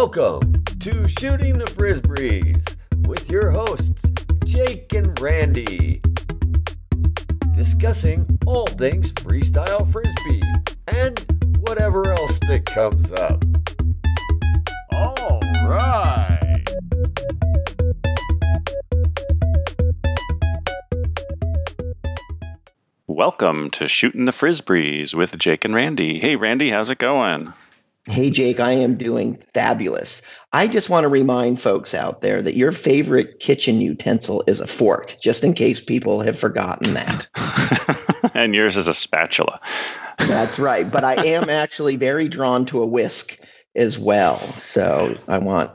Welcome to Shooting the Frisbees with your hosts, Jake and Randy. Discussing all things freestyle frisbee and whatever else that comes up. All right. Welcome to Shooting the Frisbees with Jake and Randy. Hey, Randy, how's it going? Hey, Jake, I am doing fabulous. I just want to remind folks out there that your favorite kitchen utensil is a fork, just in case people have forgotten that. and yours is a spatula. That's right. But I am actually very drawn to a whisk as well. So I want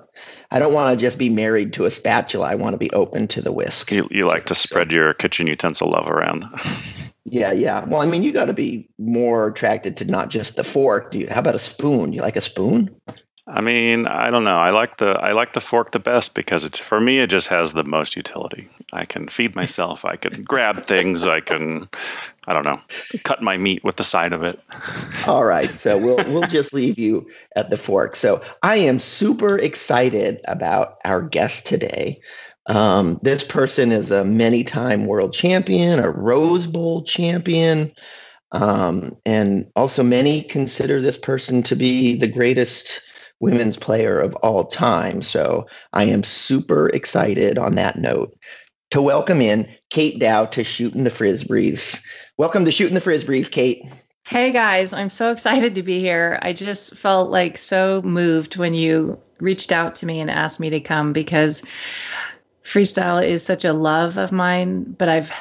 I don't want to just be married to a spatula. I want to be open to the whisk. You, you like to spread your kitchen utensil love around. yeah, yeah. Well, I mean, you got to be more attracted to not just the fork. Do you, how about a spoon? Do you like a spoon? I mean, I don't know. I like the I like the fork the best because it's for me. It just has the most utility. I can feed myself. I can grab things. I can, I don't know, cut my meat with the side of it. All right, so we'll we'll just leave you at the fork. So I am super excited about our guest today. Um, this person is a many-time world champion, a Rose Bowl champion. Um, and also, many consider this person to be the greatest women's player of all time. So I am super excited on that note to welcome in Kate Dow to Shooting the Frisbees. Welcome to Shooting the Frisbees, Kate. Hey guys, I'm so excited to be here. I just felt like so moved when you reached out to me and asked me to come because freestyle is such a love of mine, but I've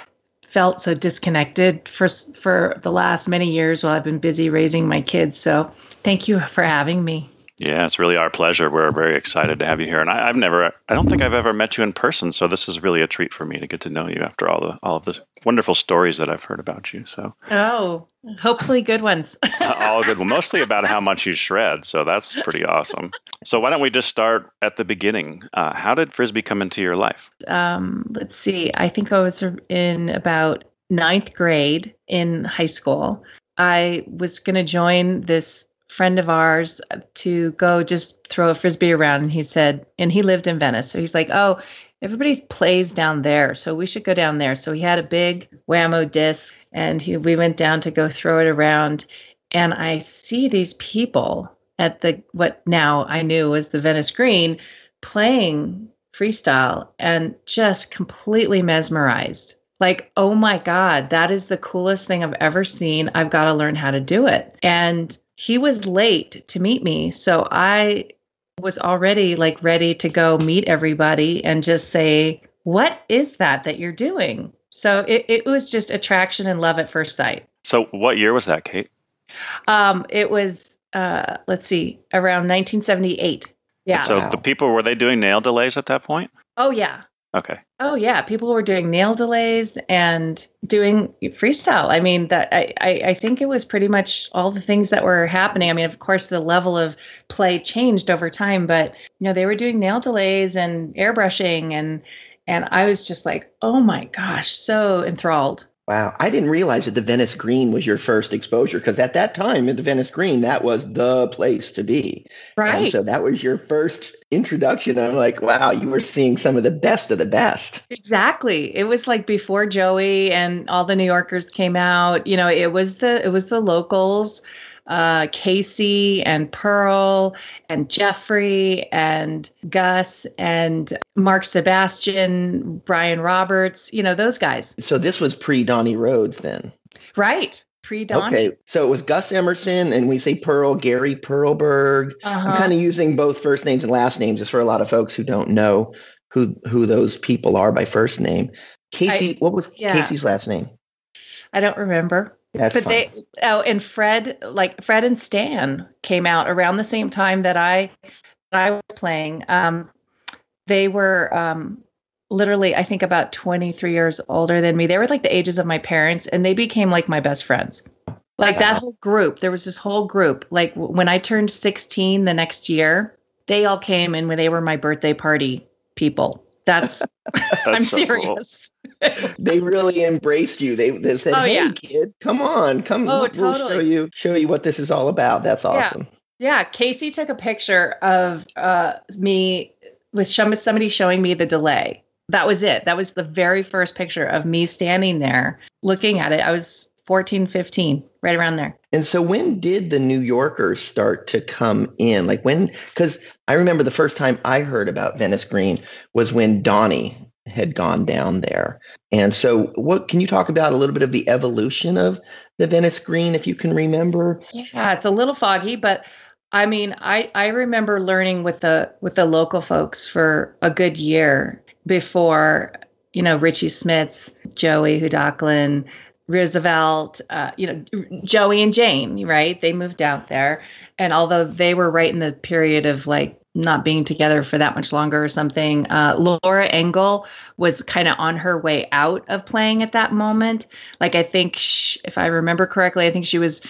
felt so disconnected for for the last many years while I've been busy raising my kids. So, thank you for having me. Yeah, it's really our pleasure. We're very excited to have you here, and I, have never, I don't think I've ever met you in person, so this is really a treat for me to get to know you after all the all of the wonderful stories that I've heard about you. So, oh, hopefully good ones. all good. Well, mostly about how much you shred, so that's pretty awesome. So, why don't we just start at the beginning? Uh, how did frisbee come into your life? Um, let's see. I think I was in about ninth grade in high school. I was going to join this friend of ours uh, to go just throw a frisbee around and he said and he lived in venice. So he's like oh everybody plays down there so we should go down there. So he had a big Wham-O disc and he, we went down to go throw it around. And i see these people at the what now i knew was the venice green playing freestyle and just completely mesmerized. Like oh my god that is the coolest thing i've ever seen. I've got to learn how to do it. And he was late to meet me. So I was already like ready to go meet everybody and just say, What is that that you're doing? So it, it was just attraction and love at first sight. So what year was that, Kate? Um, it was, uh, let's see, around 1978. Yeah. so wow. the people, were they doing nail delays at that point? Oh, yeah. Okay. Oh yeah, people were doing nail delays and doing freestyle. I mean, that I, I, I think it was pretty much all the things that were happening. I mean, of course, the level of play changed over time, but you know, they were doing nail delays and airbrushing, and and I was just like, oh my gosh, so enthralled. Wow, I didn't realize that the Venice Green was your first exposure because at that time in the Venice Green, that was the place to be. Right. And so that was your first introduction. I'm like, wow, you were seeing some of the best of the best. Exactly. It was like before Joey and all the New Yorkers came out. You know, it was the it was the locals uh, Casey and Pearl and Jeffrey and Gus and Mark Sebastian, Brian Roberts, you know, those guys. So this was pre Donnie Rhodes then. Right. Pre Donnie. Okay. So it was Gus Emerson and we say Pearl, Gary Perlberg. Uh-huh. I'm kind of using both first names and last names just for a lot of folks who don't know who who those people are by first name. Casey, I, what was yeah. Casey's last name? I don't remember. That's but fine. they oh and Fred like Fred and Stan came out around the same time that I that I was playing. Um, they were um, literally I think about 23 years older than me. They were like the ages of my parents and they became like my best friends. Like wow. that whole group, there was this whole group. Like when I turned 16 the next year, they all came and when they were my birthday party people. That's, That's I'm so serious. Cool. they really embraced you. They, they said, oh, "Hey, yeah. kid, come on, come. Oh, we'll totally. show you show you what this is all about." That's awesome. Yeah, Casey took a picture of uh, me with somebody showing me the delay. That was it. That was the very first picture of me standing there looking at it. I was 14, 15, right around there. And so when did the New Yorkers start to come in? Like when, because I remember the first time I heard about Venice Green was when Donnie had gone down there. And so what can you talk about a little bit of the evolution of the Venice Green if you can remember? Yeah, it's a little foggy, but I mean, I I remember learning with the with the local folks for a good year before, you know, Richie Smits, Joey Hudoklin, Roosevelt, uh, you know, Joey and Jane, right? They moved out there. And although they were right in the period of like not being together for that much longer or something, uh, Laura Engel was kind of on her way out of playing at that moment. Like, I think, she, if I remember correctly, I think she was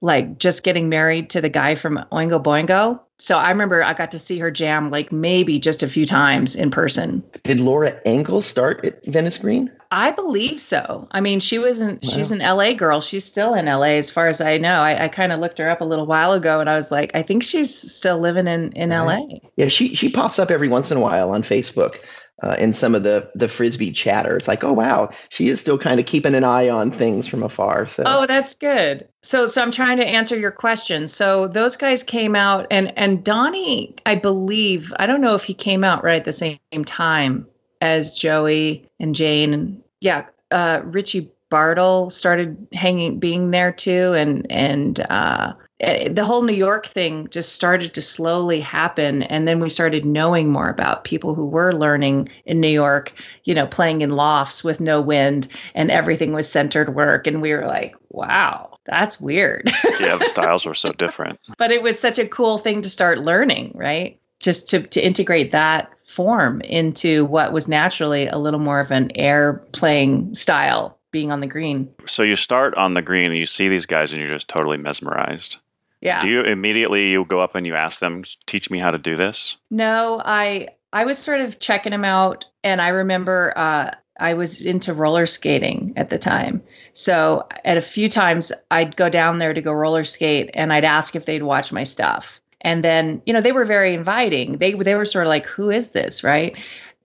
like just getting married to the guy from Oingo Boingo. So I remember I got to see her jam like maybe just a few times in person. Did Laura Engel start at Venice Green? I believe so. I mean, she wasn't. Wow. She's an LA girl. She's still in LA, as far as I know. I, I kind of looked her up a little while ago, and I was like, I think she's still living in in right. LA. Yeah, she she pops up every once in a while on Facebook uh, in some of the the frisbee chatter. It's like, oh wow, she is still kind of keeping an eye on things from afar. So oh, that's good. So so I'm trying to answer your question. So those guys came out, and and Donnie, I believe, I don't know if he came out right at the same time as Joey and Jane, and yeah, uh, Richie Bartle started hanging, being there too, and and uh, Eh, the whole New York thing just started to slowly happen. And then we started knowing more about people who were learning in New York, you know, playing in lofts with no wind and everything was centered work. And we were like, wow, that's weird. yeah, the styles were so different. But it was such a cool thing to start learning, right? Just to, to integrate that form into what was naturally a little more of an air playing style being on the green. So you start on the green and you see these guys and you're just totally mesmerized. Yeah. Do you immediately you go up and you ask them, teach me how to do this? No, I I was sort of checking them out and I remember uh, I was into roller skating at the time. So at a few times I'd go down there to go roller skate and I'd ask if they'd watch my stuff. And then, you know, they were very inviting. They they were sort of like, who is this, right?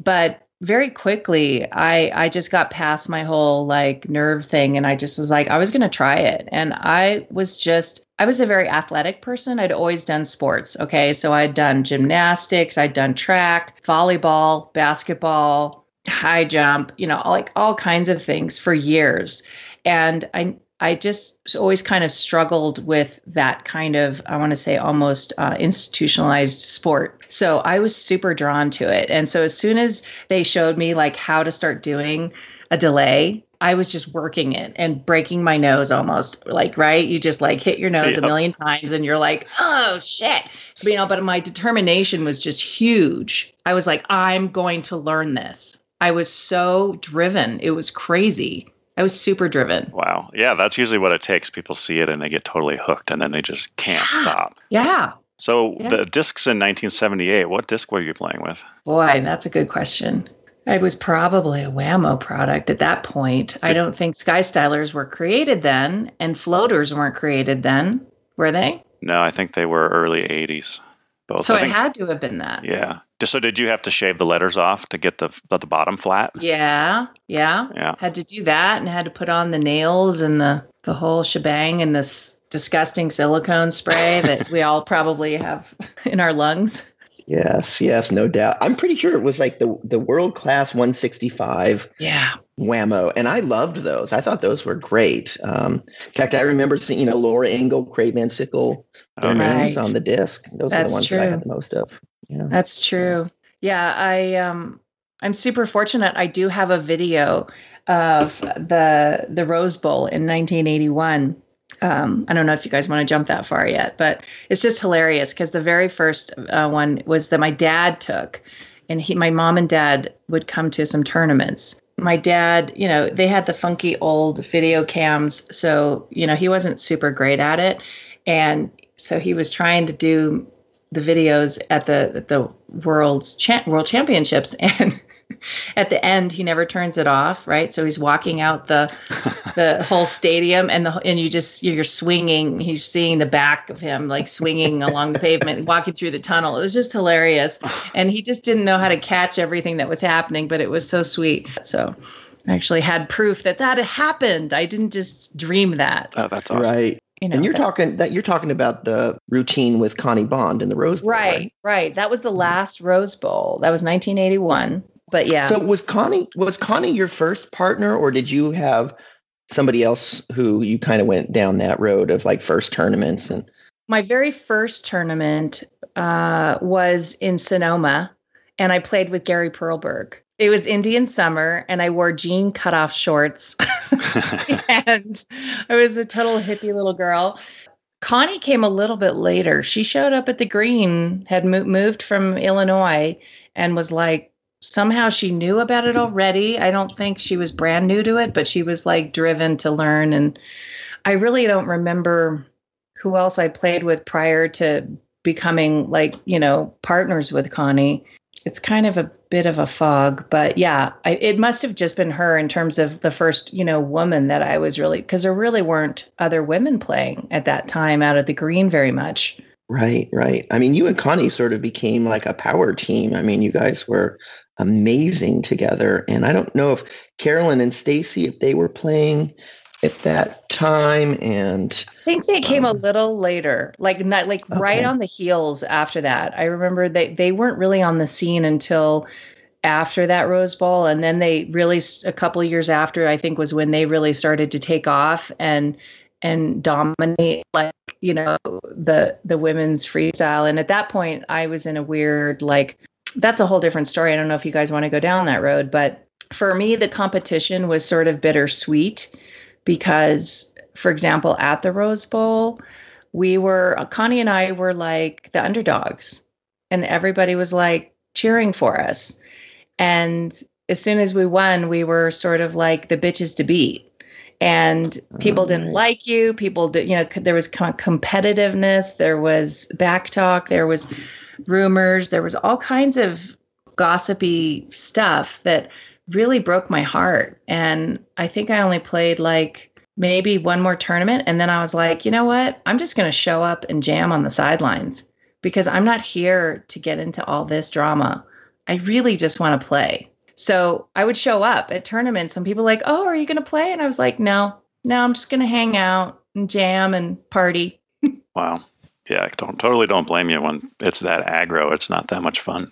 But very quickly i i just got past my whole like nerve thing and i just was like i was going to try it. And i was just i was a very athletic person. I'd always done sports okay? So i'd done gymnastics i'd done track volleyball basketball high jump you know like all kinds of things for years. And i I just always kind of struggled with that kind of, I want to say, almost uh, institutionalized sport. So I was super drawn to it. And so as soon as they showed me like how to start doing a delay, I was just working it and breaking my nose almost like, right? You just like hit your nose a million times and you're like, oh shit. You know, but my determination was just huge. I was like, I'm going to learn this. I was so driven. It was crazy. I was super driven. Wow. Yeah, that's usually what it takes. People see it and they get totally hooked and then they just can't stop. Yeah. So yeah. the discs in 1978, what disc were you playing with? Boy, that's a good question. I was probably a Wham-O product at that point. I don't think Sky Stylers were created then and floaters weren't created then, were they? No, I think they were early 80s. Both. So it had to have been that. Yeah. So did you have to shave the letters off to get the the bottom flat? Yeah, yeah, yeah. Had to do that and had to put on the nails and the the whole shebang and this disgusting silicone spray that we all probably have in our lungs. Yes, yes, no doubt. I'm pretty sure it was like the the world class 165. Yeah. Wham-O, and I loved those. I thought those were great. Um, in fact, I remember seeing you know Laura Engel, Craig Van Sickle, their names on the disc. Those That's are the ones true. that I had the most of. Yeah. That's true. Yeah, I um I'm super fortunate. I do have a video of the the Rose Bowl in 1981. Um, I don't know if you guys want to jump that far yet, but it's just hilarious because the very first uh, one was that my dad took, and he, my mom and dad would come to some tournaments. My dad, you know, they had the funky old video cams, so you know he wasn't super great at it, and so he was trying to do the videos at the the world's cha- world championships. And at the end he never turns it off right? So he's walking out the the whole stadium and the and you just you're swinging he's seeing the back of him like swinging along the pavement walking through the tunnel. It was just hilarious. And he just didn't know how to catch everything that was happening but it was so sweet. So I actually had proof that that happened. I didn't just dream that. Oh, that's awesome. Right. you know and you're that- talking that you're talking about the routine with Connie Bond in the Rose Bowl, right right? that was the last rose bowl. That was 1981 but yeah So was Connie was Connie your first partner, or did you have somebody else who you kind of went down that road of like first tournaments and my very first tournament uh, was in Sonoma, and I played with Gary Perlberg. It was Indian summer, and I wore jean cutoff shorts, and I was a total hippie little girl. Connie came a little bit later. She showed up at the green, had mo- moved from Illinois, and was like, somehow she knew about it already. I don't think she was brand new to it, but she was like driven to learn. And I really don't remember who else I played with prior to becoming like, you know, partners with Connie. It's kind of a bit of a fog, but yeah, I, it must have just been her in terms of the first, you know, woman that I was really, because there really weren't other women playing at that time out of the green very much. Right, right. I mean, you and Connie sort of became like a power team. I mean, you guys were amazing together, and I don't know if Carolyn and Stacy if they were playing at that time, and I think they came a Um, little later, like not like right on the heels after that. I remember they they weren't really on the scene until after that Rose Bowl, and then they really a couple of years after I think was when they really started to take off and and dominate like you know the the women's freestyle. And at that point, I was in a weird like that's a whole different story. I don't know if you guys want to go down that road, but for me, the competition was sort of bittersweet because, for example, at the Rose Bowl, we were, uh, Connie and I were like the underdogs, and everybody was like cheering for us. And as soon as we won, we were sort of like the bitches to beat. And people didn't mm. like you. People did, you know, there was competitiveness, there was back talk, there was rumors, there was all kinds of gossipy stuff that really broke my heart. And I think I only played like maybe one more tournament. And then I was like, you know what? I'm just going to show up and jam on the sidelines because I'm not here to get into all this drama. I really just want to play. So I would show up at tournaments and people were like, oh, are you going to play? And I was like, no, no, I'm just going to hang out and jam and party. Wow. Yeah, I don't totally don't blame you when it's that aggro. It's not that much fun.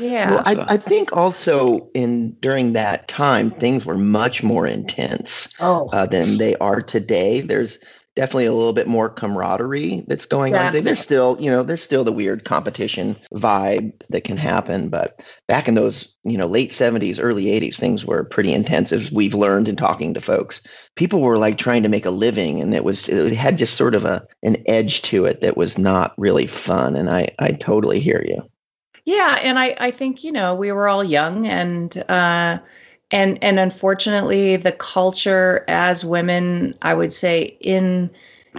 Yeah. Well, I, I think also in during that time things were much more intense oh, uh, than they are today. There's definitely a little bit more camaraderie that's going on. today. There's still, you know, there's still the weird competition vibe that can happen, but back in those, you know, late 70s, early 80s, things were pretty intense as we've learned in talking to folks. People were like trying to make a living and it was it had just sort of a an edge to it that was not really fun and I I totally hear you. Yeah, and I I think you know we were all young and uh, and and unfortunately the culture as women I would say in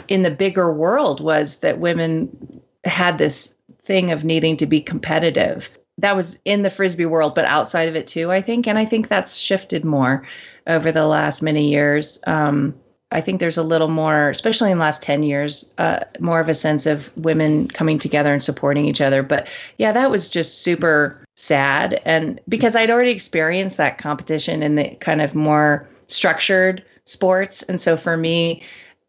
in the bigger world was that women had this thing of needing to be competitive. That was in the frisbee world, but outside of it too, I think, and I think that's shifted more over the last many years. Um, I think there's a little more, especially in the last 10 years, uh, more of a sense of women coming together and supporting each other. But yeah, that was just super sad. And because I'd already experienced that competition in the kind of more structured sports. And so for me,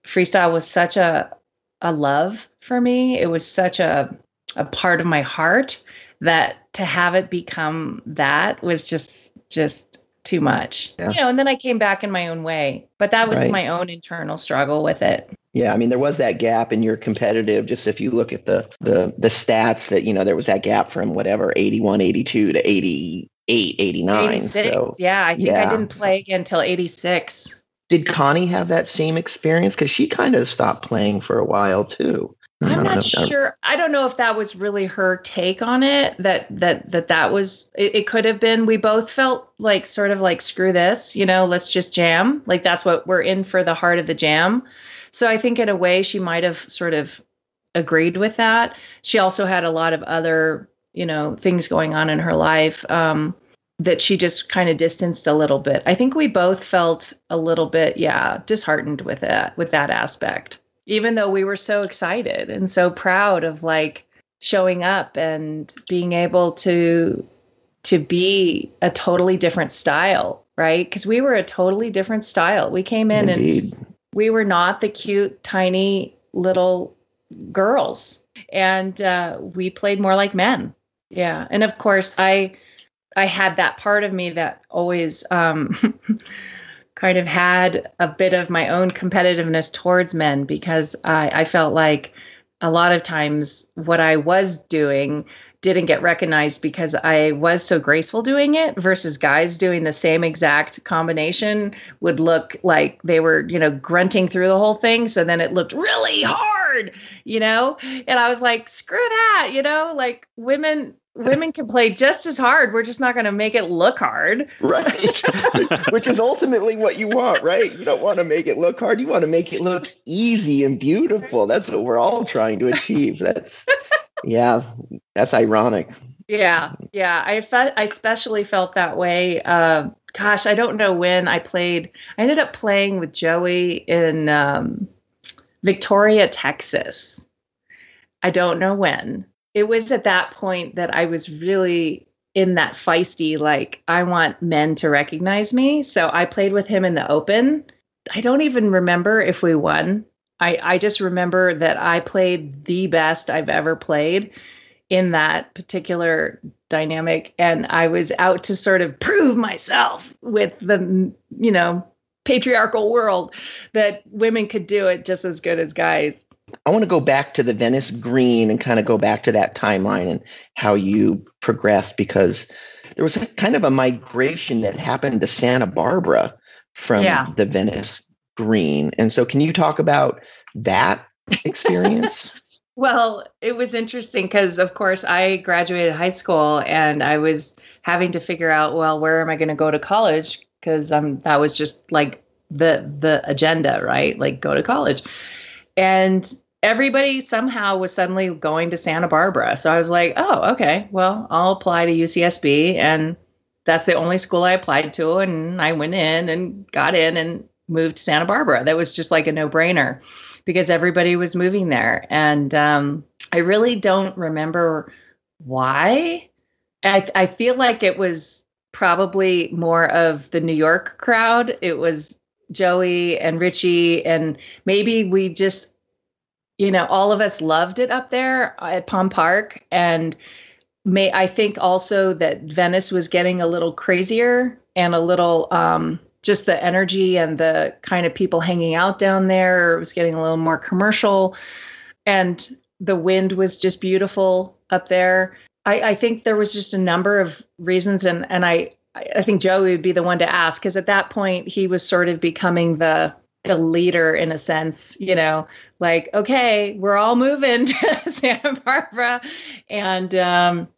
freestyle was such a, a love for me. It was such a, a part of my heart that to have it become that was just, just too much. Yeah. You know, and then I came back in my own way. But that was Right. my own internal struggle with it. Yeah, I mean there was that gap in your competitive just if you look at the the the stats that you know there was that gap from whatever 81 82 to 88 89 86. so yeah, I think I didn't play again until 86. did Connie have that same experience cuz she kind of stopped playing for a while too I'm not know. Uh, sure. I don't know if that was really her take on it. That that that that was. It, it could have been. We both felt like sort of like screw this. You know, let's just jam. Like that's what we're in for the heart of the jam. So I think in a way she might have sort of agreed with that. She also had a lot of other you know things going on in her life. Um, that she just kind of distanced a little bit. I think we both felt a little bit, yeah, disheartened with it, with that aspect. Even though we were so excited and so proud of like showing up and being able to to be a totally different style, right? Because we were a totally different style. We came in Indeed. and we were not the cute, tiny little girls, and uh, we played more like men. Yeah, and of course, I I had that part of me that always um, kind of had a bit of my own competitiveness towards men because I, I felt like a lot of times what I was doing didn't get recognized because I was so graceful doing it versus guys doing the same exact combination would look like they were, you know, grunting through the whole thing. So then it looked really hard, you know? And I was like, screw that, you know, like women women can play just as hard. We're just not going to make it look hard. Right. Which is ultimately what you want, right? You don't want to make it look hard. You want to make it look easy and beautiful. That's what we're all trying to achieve. That's yeah, that's ironic. Yeah, yeah. I felt I especially felt that way. Uh, gosh, I don't know when I played. I ended up playing with Joey in um, Victoria, Texas. I don't know when. It was at that point that I was really in that feisty, like, I want men to recognize me. So I played with him in the open. I don't even remember if we won. I, I just remember that I played the best I've ever played in that particular dynamic. And I was out to sort of prove myself with the, you know, patriarchal world that women could do it just as good as guys. I want to go back to the Venice Green and kind of go back to that timeline and how you progressed because there was a kind of a migration that happened to Santa Barbara from yeah. the Venice green. And so, can you talk about that experience? well, it was interesting because, of course, I graduated high school and I was having to figure out, well, where am I going to go to college? Because um, that was just like the the agenda, right? Like go to college, and everybody somehow was suddenly going to Santa Barbara. So I was like, oh, okay, well, I'll apply to UCSB, and that's the only school I applied to, and I went in and got in, and moved to Santa Barbara. That was just like a no brainer because everybody was moving there. And um, I really don't remember why. I, I feel like it was probably more of the New York crowd. It was Joey and Richie, and maybe we just, you know, all of us loved it up there at Palm Park. And may I think also that Venice was getting a little crazier and a little um, just the energy and the kind of people hanging out down there. It was getting a little more commercial. And the wind was just beautiful up there. I, I think there was just a number of reasons and and I I think Joey would be the one to ask because at that point he was sort of becoming the the leader in a sense, you know, like, okay, we're all moving to Santa Barbara. And um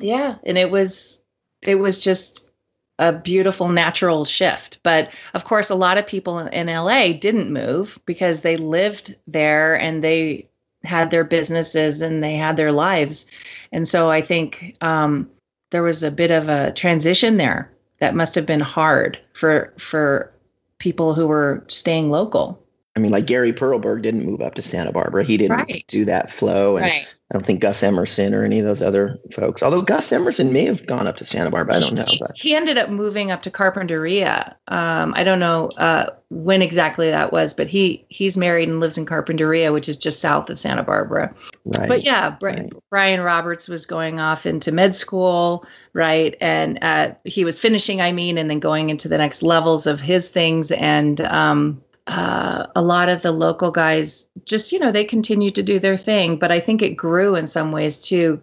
yeah, and it was it was just a beautiful natural shift. But of course, a lot of people in LA didn't move because they lived there and they had their businesses and they had their lives. And so I think um, there was a bit of a transition there that must have been hard for for people who were staying local. I mean, like Gary Perlberg didn't move up to Santa Barbara. He didn't right. do that flow. And right. I don't think Gus Emerson or any of those other folks. Although Gus Emerson may have gone up to Santa Barbara, I don't know. But. He ended up moving up to Carpinteria. Um, I don't know uh, when exactly that was, but he he's married and lives in Carpinteria, which is just south of Santa Barbara. Right. But yeah, right. Brian Roberts was going off into med school, right, and uh, he was finishing. I mean, and then going into the next levels of his things, and um, uh, a lot of the local guys just you know they continued to do their thing but i think it grew in some ways too.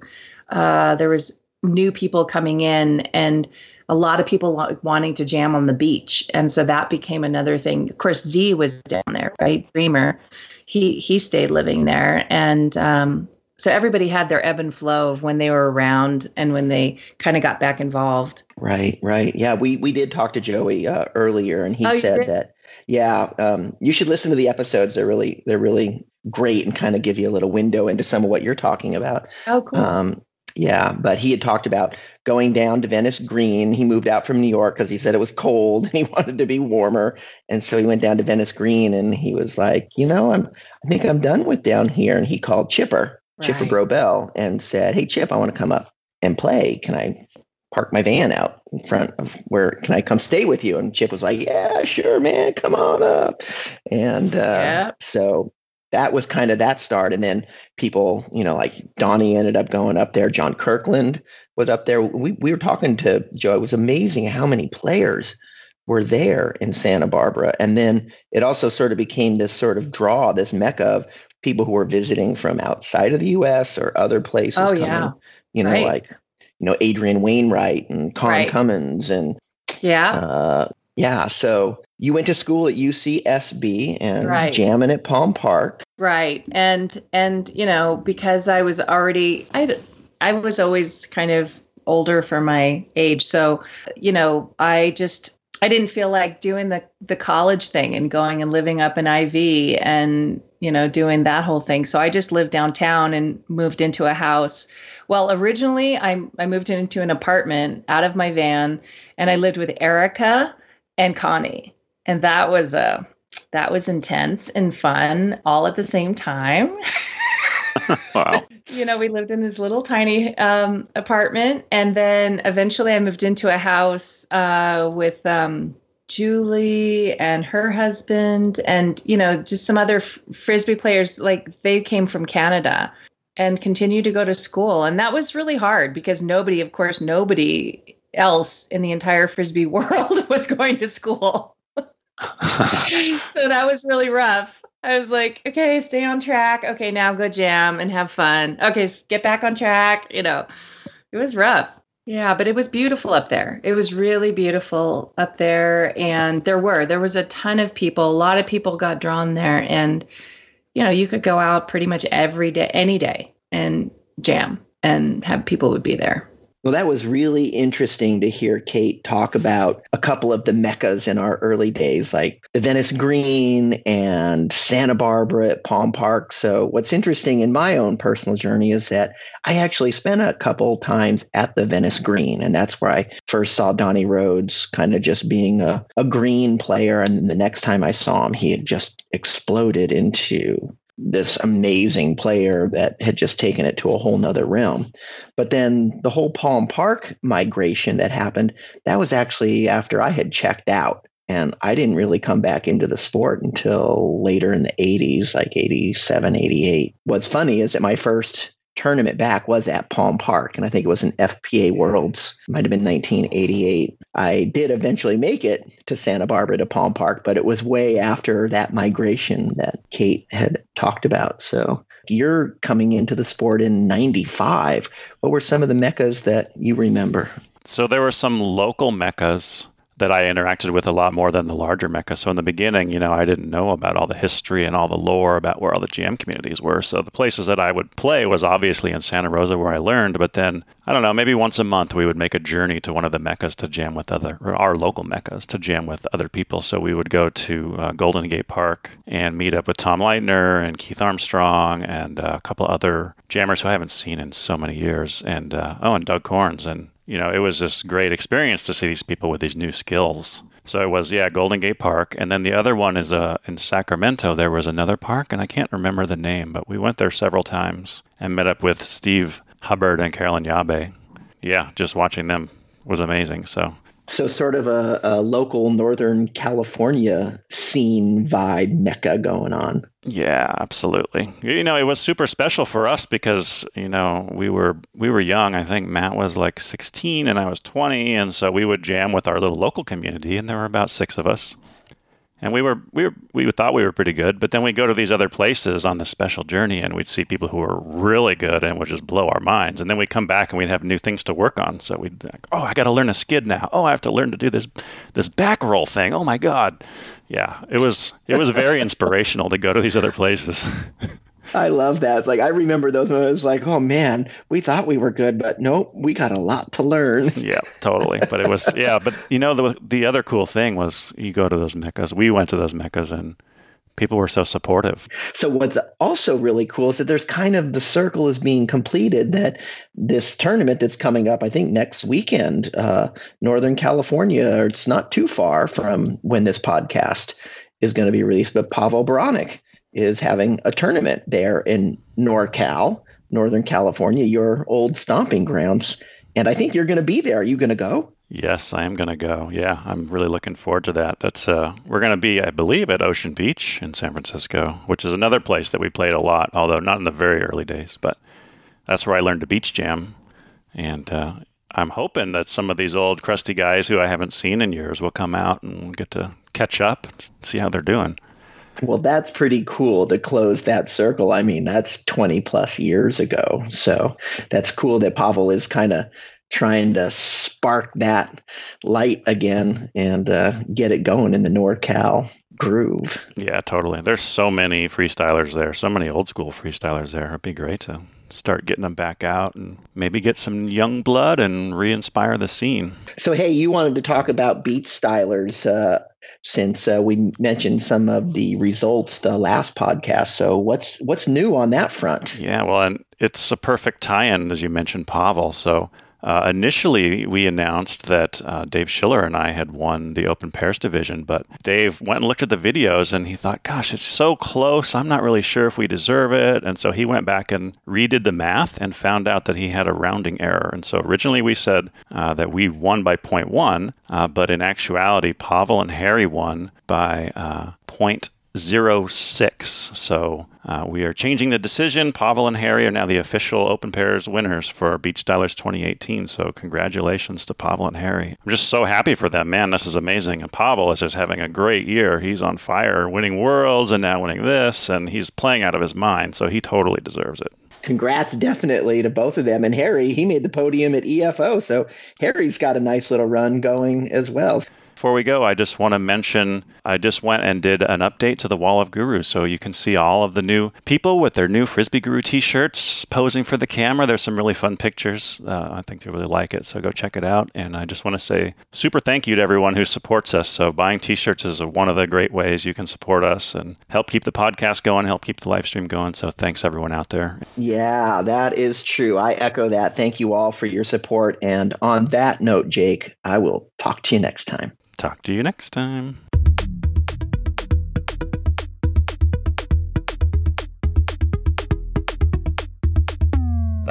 Uh, there was new people coming in and a lot of people wanting to jam on the beach. And so that became another thing. Of course z was down there right? Dreamer. He he stayed living there. And um, so everybody had their ebb and flow of when they were around and when they kind of got back involved. Right right. Yeah we we did talk to joey uh, earlier and he oh, said that yeah, um, you should listen to the episodes. They're really they're really great and kind of give you a little window into some of what you're talking about. Oh, cool. Um, Yeah, but he had talked about going down to Venice Green. He moved out from New York because he said it was cold and he wanted to be warmer, and so he went down to Venice Green and he was like, you know, I'm I think I'm done with down here. And he called Chipper, right. Chipper Brobell, and said, Hey Chip, I want to come up and play. Can I park my van out in front of where can I come stay with you? And Chip was like, Yeah, sure, man, come on up. And uh, yeah. so that was kind of that start. And then people, you know, like Donnie ended up going up there. John Kirkland was up there. We, we were talking to Joe. It was amazing how many players were there in Santa Barbara. And then it also sort of became this sort of draw, this mecca of people who were visiting from outside of the US or other places oh, coming, yeah. you know, right. like, you know, Adrian Wainwright and Con right. Cummins and yeah. Uh, yeah. So you went to school at UCSB and right. jamming at Palm Park. Right. And and you know, because I was already I I was always kind of older for my age. So, you know, I just I didn't feel like doing the the college thing and going and living up in IV and, you know, doing that whole thing. So I just lived downtown and moved into a house. Well, originally I I moved into an apartment out of my van and I lived with Erica and Connie. And that was a that was intense and fun all at the same time. wow. You know, we lived in this little tiny um, apartment, and then eventually I moved into a house uh, with um, Julie and her husband, and you know, just some other f- frisbee players. Like they came from Canada and continued to go to school, and that was really hard because nobody, of course, nobody else in the entire frisbee world was going to school. so that was really rough. I was like, okay, stay on track. Okay, now go jam and have fun. Okay, get back on track. You know, it was rough. Yeah, but it was beautiful up there. It was really beautiful up there. And there were, there was a ton of people. A lot of people got drawn there. And, you know, you could go out pretty much every day, any day and jam and have people would be there. Well, that was really interesting to hear Kate talk about a couple of the meccas in our early days, like the Venice Green and Santa Barbara at Palm Park. So, what's interesting in my own personal journey is that I actually spent a couple times at the Venice Green, and that's where I first saw Donnie Rhodes kind of just being a, a green player. And the next time I saw him, he had just exploded into this amazing player that had just taken it to a whole nother realm. But then the whole Palm Park migration that happened, that was actually after I had checked out. And I didn't really come back into the sport until later in the 80s, like 87, 88. What's funny is that my first tournament back was at Palm Park, and I think it was an FPA Worlds, might have been 1988. I did eventually make it to Santa Barbara to Palm Park, but it was way after that migration that Kate had talked about. So you're coming into the sport in 95. What were some of the meccas that you remember? So there were some local meccas that I interacted with a lot more than the larger mecca. So in the beginning, you know, I didn't know about all the history and all the lore about where all the GM communities were. So the places that I would play was obviously in Santa Rosa where I learned, but then I don't know, maybe once a month we would make a journey to one of the meccas to jam with other our local meccas to jam with other people. So we would go to uh, Golden Gate Park and meet up with Tom Leitner and Keith Armstrong and uh, a couple other jammers who I haven't seen in so many years and uh, oh and Doug Corns and you know, it was this great experience to see these people with these new skills. So it was, yeah, Golden Gate Park. And then the other one is uh, in Sacramento. There was another park, and I can't remember the name, but we went there several times and met up with Steve Hubbard and Carolyn Yabe. Yeah, just watching them was amazing. So so, sort of a, a, local Northern California scene vibe mecca going on. Yeah, absolutely. You know, it was super special for us because you know we were we were young. I think Matt was like 16 and I was 20, and so we would jam with our little local community, and there were about six of us and we were we were we thought we were pretty good but then we go to these other places on this special journey and we'd see people who were really good and would just blow our minds. And then we'd come back and we'd have new things to work on. So we'd like oh i got to learn a skid now. Oh i have to learn to do this this back roll thing. Oh my god. Yeah it was it was very inspirational to go to these other places I love that. It's like I remember those moments like, oh man, we thought we were good, but nope, we got a lot to learn. yeah, totally. But it was yeah, but you know the the other cool thing was you go to those meccas. We went to those meccas and people were so supportive. So what's also really cool is that there's kind of the circle is being completed that this tournament that's coming up, I think next weekend, uh, Northern California, it's not too far from when this podcast is going to be released, but Pavel Baranek is having a tournament there in NorCal, Northern California, your old stomping grounds. And I think you're going to be there. Are you going to go? Yes, I am going to go. Yeah, I'm really looking forward to that. That's uh, we're going to be, I believe, at Ocean Beach in San Francisco, which is another place that we played a lot, although not in the very early days. But that's where I learned to beach jam, and uh, I'm hoping that some of these old crusty guys who I haven't seen in years will come out and get to catch up, see how they're doing. Well, that's pretty cool to close that circle. I mean, that's 20 plus years ago. So that's cool that Pavel is kind of trying to spark that light again and uh, get it going in the NorCal groove. Yeah, totally. There's so many freestylers there, so many old school freestylers there. It'd be great to start getting them back out and maybe get some young blood and re-inspire the scene. So, hey, you wanted to talk about Beach Stylers uh, since uh, we mentioned some of the results the last podcast. So, what's what's new on that front? Yeah, well, and it's a perfect tie-in as you mentioned, Pavel. So uh, initially, we announced that uh, Dave Schiller and I had won the Open Pairs division, but Dave went and looked at the videos and he thought, gosh, it's so close. I'm not really sure if we deserve it. And so he went back and redid the math and found out that he had a rounding error. And so originally we said uh, that we won by 0.1, uh, but in actuality, Pavel and Harry won by uh, 0.06. So uh, we are changing the decision. Pavel and Harry are now the official Open Pairs winners for Beach Stylers 2018. So congratulations to Pavel and Harry. I'm just so happy for them. Man, this is amazing. And Pavel is just having a great year. He's on fire, winning worlds and now winning this, and he's playing out of his mind. So he totally deserves it congrats definitely to both of them. And Harry, he made the podium at EFO. So Harry's got a nice little run going as well. Before we go, I just want to mention I just went and did an update to the Wall of Gurus. So you can see all of the new people with their new Frisbee Guru t shirts posing for the camera. There's some really fun pictures. Uh, I think you'll really like it. So go check it out. And I just want to say super thank you to everyone who supports us. So buying t shirts is one of the great ways you can support us and help keep the podcast going, help keep the live stream going. So thanks everyone out there. Yeah, that is true. I echo that. Thank you all for your support. And on that note, Jake, I will talk to you next time. Talk to you next time.